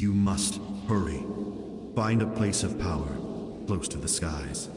You must hurry. Find a place of power, close to the skies.